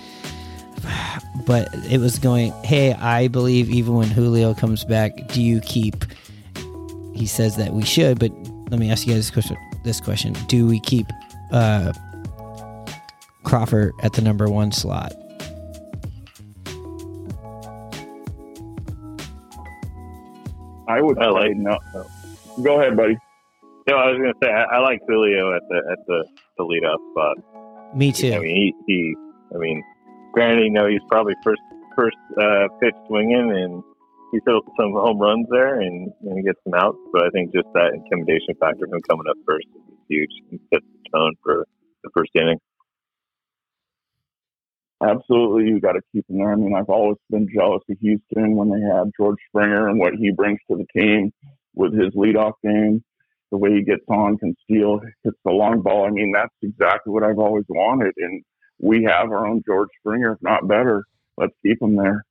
But it was going, hey, I believe even when Julio comes back, do you keep? He says that we should, but let me ask you guys this question. This question: Do we keep uh, Crawford at the number one slot? I would I say like- no. Go ahead, buddy. No, I was gonna say I, I like Julio at the at the the leadoff spot. Me too. I mean, he, he I mean, granted, you know, he's probably first first uh, pitch swinging, and he's hit some home runs there, and, and he gets some outs. But I think just that intimidation factor of him coming up first is huge and sets the tone for the first inning. Absolutely, you got to keep him there. I mean, I've always been jealous of Houston when they had George Springer and what he brings to the team with his leadoff game, the way he gets on, can steal, hits the long ball. I mean, that's exactly what I've always wanted, and we have our own George Springer, if not better. Let's keep him there.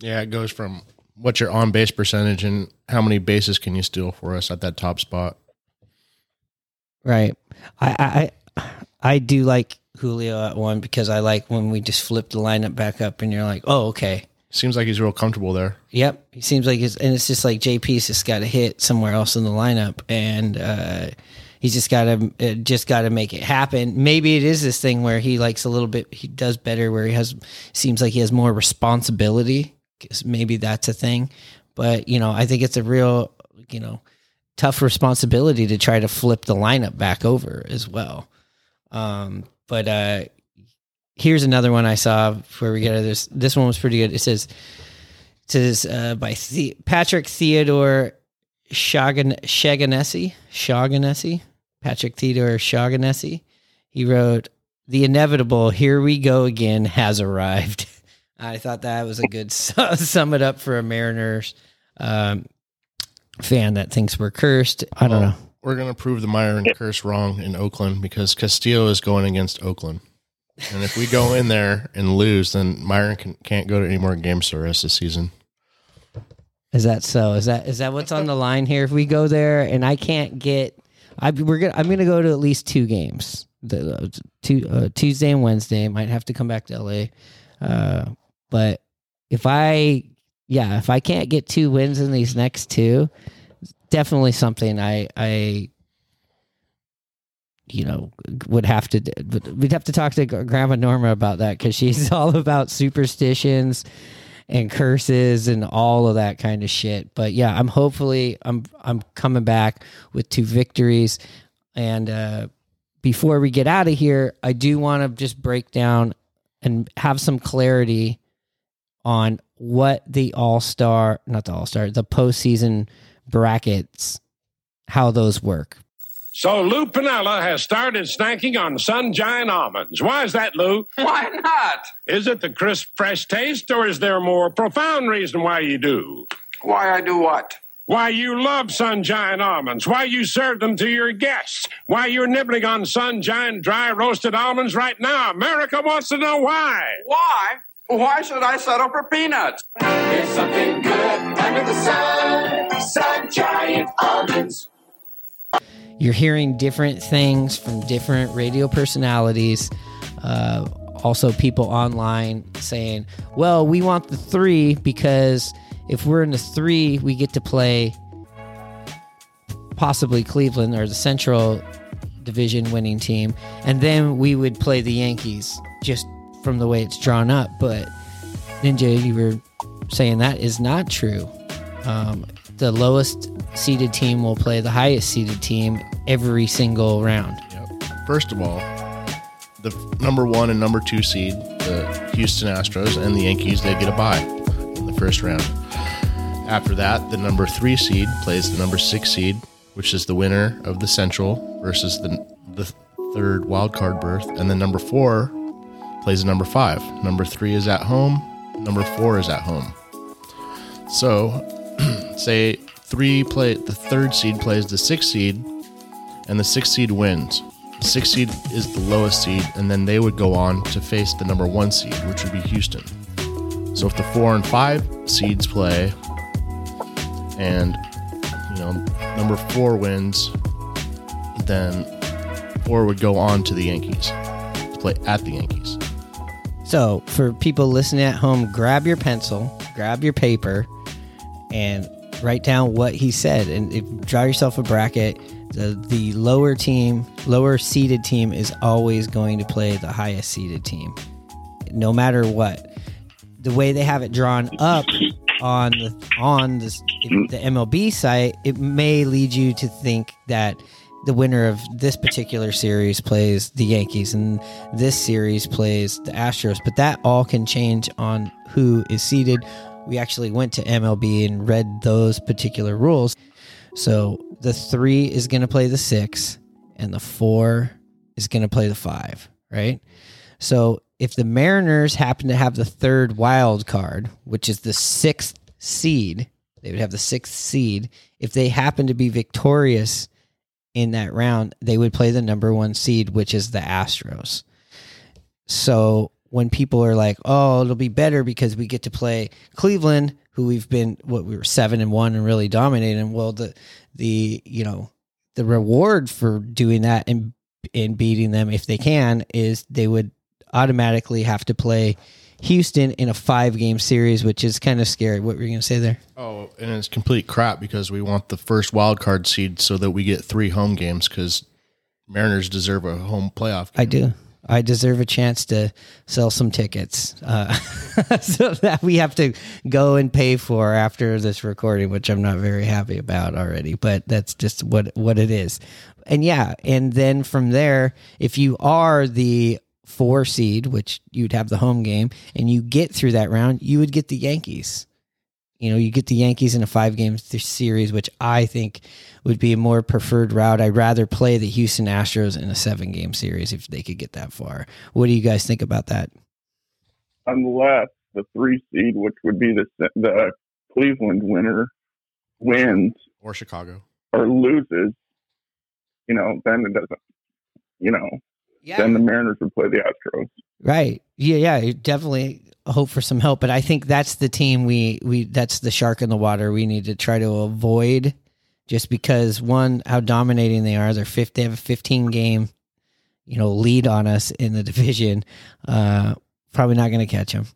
Yeah, it goes from what's your on base percentage and how many bases can you steal for us at that top spot. Right. I I I do like Julio at one because I like when we just flip the lineup back up and you're like, oh okay. Seems like he's real comfortable there. Yep. He seems like it's and it's just like JP's just got to hit somewhere else in the lineup and uh he's just got to uh, just got to make it happen. Maybe it is this thing where he likes a little bit he does better where he has seems like he has more responsibility 'cause maybe that's a thing. But, you know, I think it's a real, you know, tough responsibility to try to flip the lineup back over as well. Um, but uh, here's another one I saw where we get this. This one was pretty good. It says, it says uh, by the- Patrick Theodore Shagan-. Shaughnessy. Patrick Theodore Shaughnessy. He wrote, The inevitable, here we go again, has arrived. I thought that was a good sum it up for a Mariners um, fan that thinks we're cursed. I don't know. We're going to prove the Myrone curse wrong in Oakland because Castillo is going against Oakland. And if we go in there and lose, then Myrone can, can't go to any more games the rest of the season. Is that so? Is that is that what's on the line here? If we go there and I can't get, I we're gonna I'm gonna go to at least two games. The uh, two, uh, Tuesday and Wednesday. Might have to come back to LA, uh, but if I yeah, if I can't get two wins in these next two, definitely something I I you know would have to we'd have to talk to grandma norma about that because she's all about superstitions and curses and all of that kind of shit. But yeah i'm hopefully i'm i'm coming back with two victories. And uh before we get out of here i do want to just break down and have some clarity on what the all-star not the all-star the postseason brackets how those work So Lou Piniella has started snacking on Sun Giant almonds. Why is that, Lou? Why not? Is it the crisp, fresh taste, or is there a more profound reason why you do? Why I do what? Why you love Sun Giant almonds. Why you serve them to your guests. Why you're nibbling on Sun Giant dry roasted almonds right now. America wants to know why. Why? Why should I settle for peanuts? There's something good under the sun. Sun Giant almonds. You're hearing different things from different radio personalities. Uh, also, people online saying, well, we want the three because if we're in the three, we get to play possibly Cleveland or the Central Division winning team. And then we would play the Yankees just from the way it's drawn up. But Ninja, you were saying that is not true. Um, the lowest seeded team will play the highest seeded team every single round. First of all, the number one and number two seed, the Houston Astros and the Yankees, they get a bye in the first round. After that, the number three seed plays the number six seed, which is the winner of the Central versus the the third wild card berth, and then number four plays the number five. Number three is at home. Number four is at home. So, say three play the third seed plays the sixth seed, and the sixth seed wins. The sixth seed is the lowest seed, and then they would go on to face the number one seed, which would be Houston. So if the four and five seeds play, and you know number four wins, then four would go on to the Yankees to play at the Yankees. So, for people listening at home, grab your pencil, grab your paper, and write down what he said. And if, draw yourself a bracket. The, the lower team, lower seeded team, is always going to play the highest seeded team, no matter what. The way they have it drawn up on the on the, the MLB site, it may lead you to think that the winner of this particular series plays the Yankees and this series plays the Astros, but that all can change on who is seeded. We actually went to MLB and read those particular rules. So the three is going to play the six, and the four is going to play the five, right? So if the Mariners happen to have the third wild card, which is the sixth seed, they would have the sixth seed. If they happen to be victorious in that round, they would play the number one seed, which is the Astros. So when people are like, "Oh, it'll be better because we get to play Cleveland, who we've been what we were seven and one and really dominating," well, the the you know the reward for doing that and and beating them if they can is they would automatically have to play Houston in a five game series, which is kind of scary. What were you going to say there? Oh, and it's complete crap because we want the first wild card seed so that we get three home games because Mariners deserve a home playoff. I do. I deserve a chance to sell some tickets uh, so that we have to go and pay for after this recording, which I'm not very happy about already. But that's just what what it is. And yeah, and then from there, if you are the four seed, which you'd have the home game, and you get through that round, you would get the Yankees. You know, you get the Yankees in a five game series, which I think would be a more preferred route. I'd rather play the Houston Astros in a seven game series if they could get that far. What do you guys think about that? unless the three seed, which would be the the Cleveland winner, wins or Chicago or loses, you know, then it doesn't. You know, then the Mariners would play the Astros. Right. Yeah, yeah, definitely hope for some help, but I think that's the team we we that's the shark in the water we need to try to avoid just because one how dominating they are. They're fifth they have a 15 game you know lead on us in the division. Uh probably not going to catch them.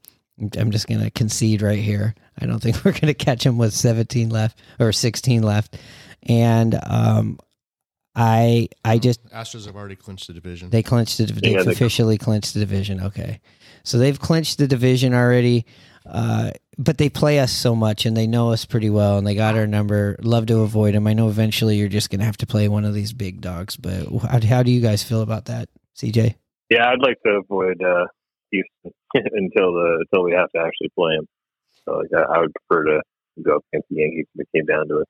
I'm just going to concede right here. I don't think we're going to catch them with 17 left or 16 left. And um, I I just Astros have already clinched the division. they clinched the they Yeah, they- officially clinched the division. Okay, so they've clinched the division already. Uh, but they play us so much and they know us pretty well and they got our number. Love to avoid them. I know eventually you're just going to have to play one of these big dogs. But how, how do you guys feel about that, CJ? Yeah, I'd like to avoid uh, Houston until the until we have to actually play them. So like, I, I would prefer to go up against the Yankees if it came down to it.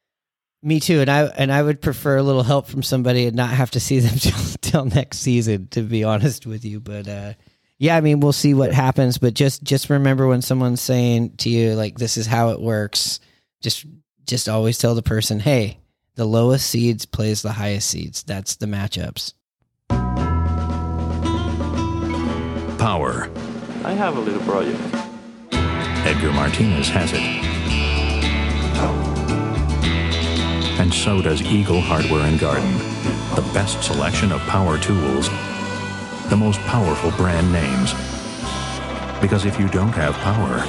Me too, and I and I would prefer a little help from somebody and not have to see them till, till next season. To be honest with you, but uh, yeah, I mean we'll see what happens. But just just remember when someone's saying to you like this is how it works, just just always tell the person, hey, the lowest seeds plays the highest seeds. That's the matchups. Power. I have a little project. Edgar Martinez has it. And so does Eagle Hardware and Garden. The best selection of power tools. The most powerful brand names. Because if you don't have power,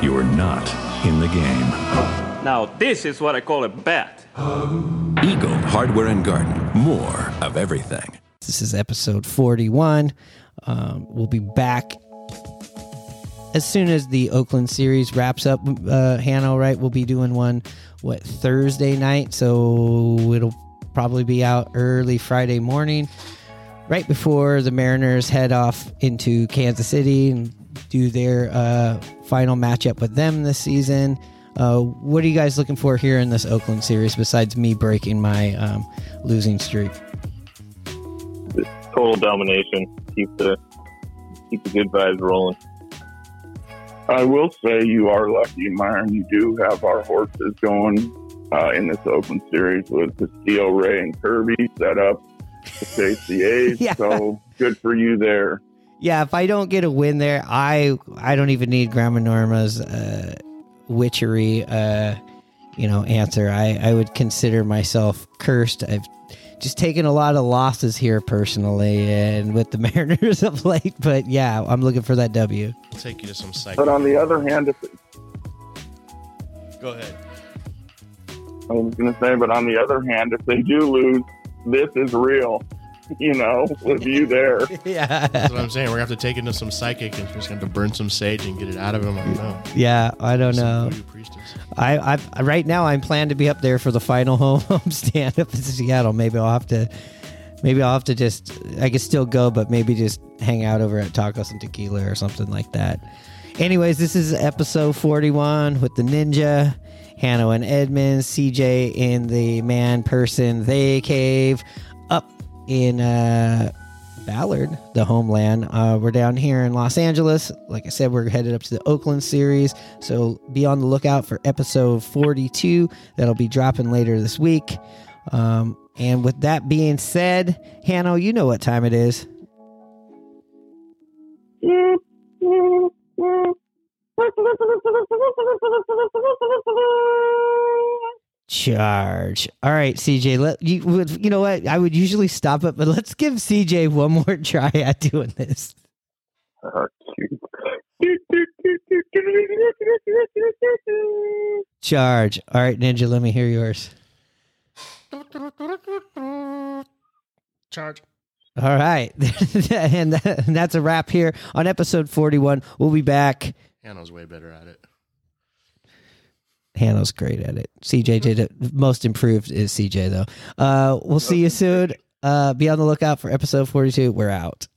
you're not in the game. Now, this is what I call a bet. Eagle Hardware and Garden. More of everything. This is episode forty-one. Um, we'll be back as soon as the Oakland series wraps up, uh, Hannah, right? We'll be doing one what Thursday night, so it'll probably be out early Friday morning, right before the Mariners head off into Kansas City and do their uh, final matchup with them this season. Uh, what are you guys looking for here in this Oakland series besides me breaking my um, losing streak? Total domination. Keep the keep the good vibes rolling. I will say you are lucky, Myrone. You do have our horses going uh, in this Open Series with Castillo, Ray, and Kirby set up to face the A's. Yeah. So good for you there. Yeah, if I don't get a win there, I I don't even need Grandma Norma's uh, witchery, uh, you know, answer. I I would consider myself cursed. I've just taken a lot of losses here personally, and with the Mariners of late. But yeah, I'm looking for that W. I'll take you to some psych. But on the other hand, if Go ahead. I was going to say, but on the other hand, if they do lose, this is real. You know, with you there. yeah, That's what I'm saying. We're gonna have to take it to some psychic and just gonna have to burn some sage and get it out of him. I don't know. Yeah, I don't Some know. voodoo. I, I right now I'm planning to be up there for the final home home stand up in Seattle. Maybe I'll have to, maybe I'll have to just I could still go, but maybe just hang out over at Tacos and Tequila or something like that. Anyways, this is episode 41 with the Ninja, Hanno and Edmonds, CJ in the man person they cave up in uh Ballard, the homeland. Uh, we're down here in Los Angeles. Like I said, we're headed up to the Oakland series. So be on the lookout for episode 42. That'll be dropping later this week. Um, and with that being said, Hanno, you know what time it is. Charge. All right, CJ. Let you. You know what? I would usually stop it, but let's give CJ one more try at doing this. Oh. Charge. All right, Ninja. Let me hear yours. Charge. All right, and that's a wrap here on episode forty-one. We'll be back. Hanno's way better at it. Hannah's great at it. CJ did it. Most improved is CJ though. Uh, we'll see you soon. Uh, be on the lookout for episode forty-two. We're out.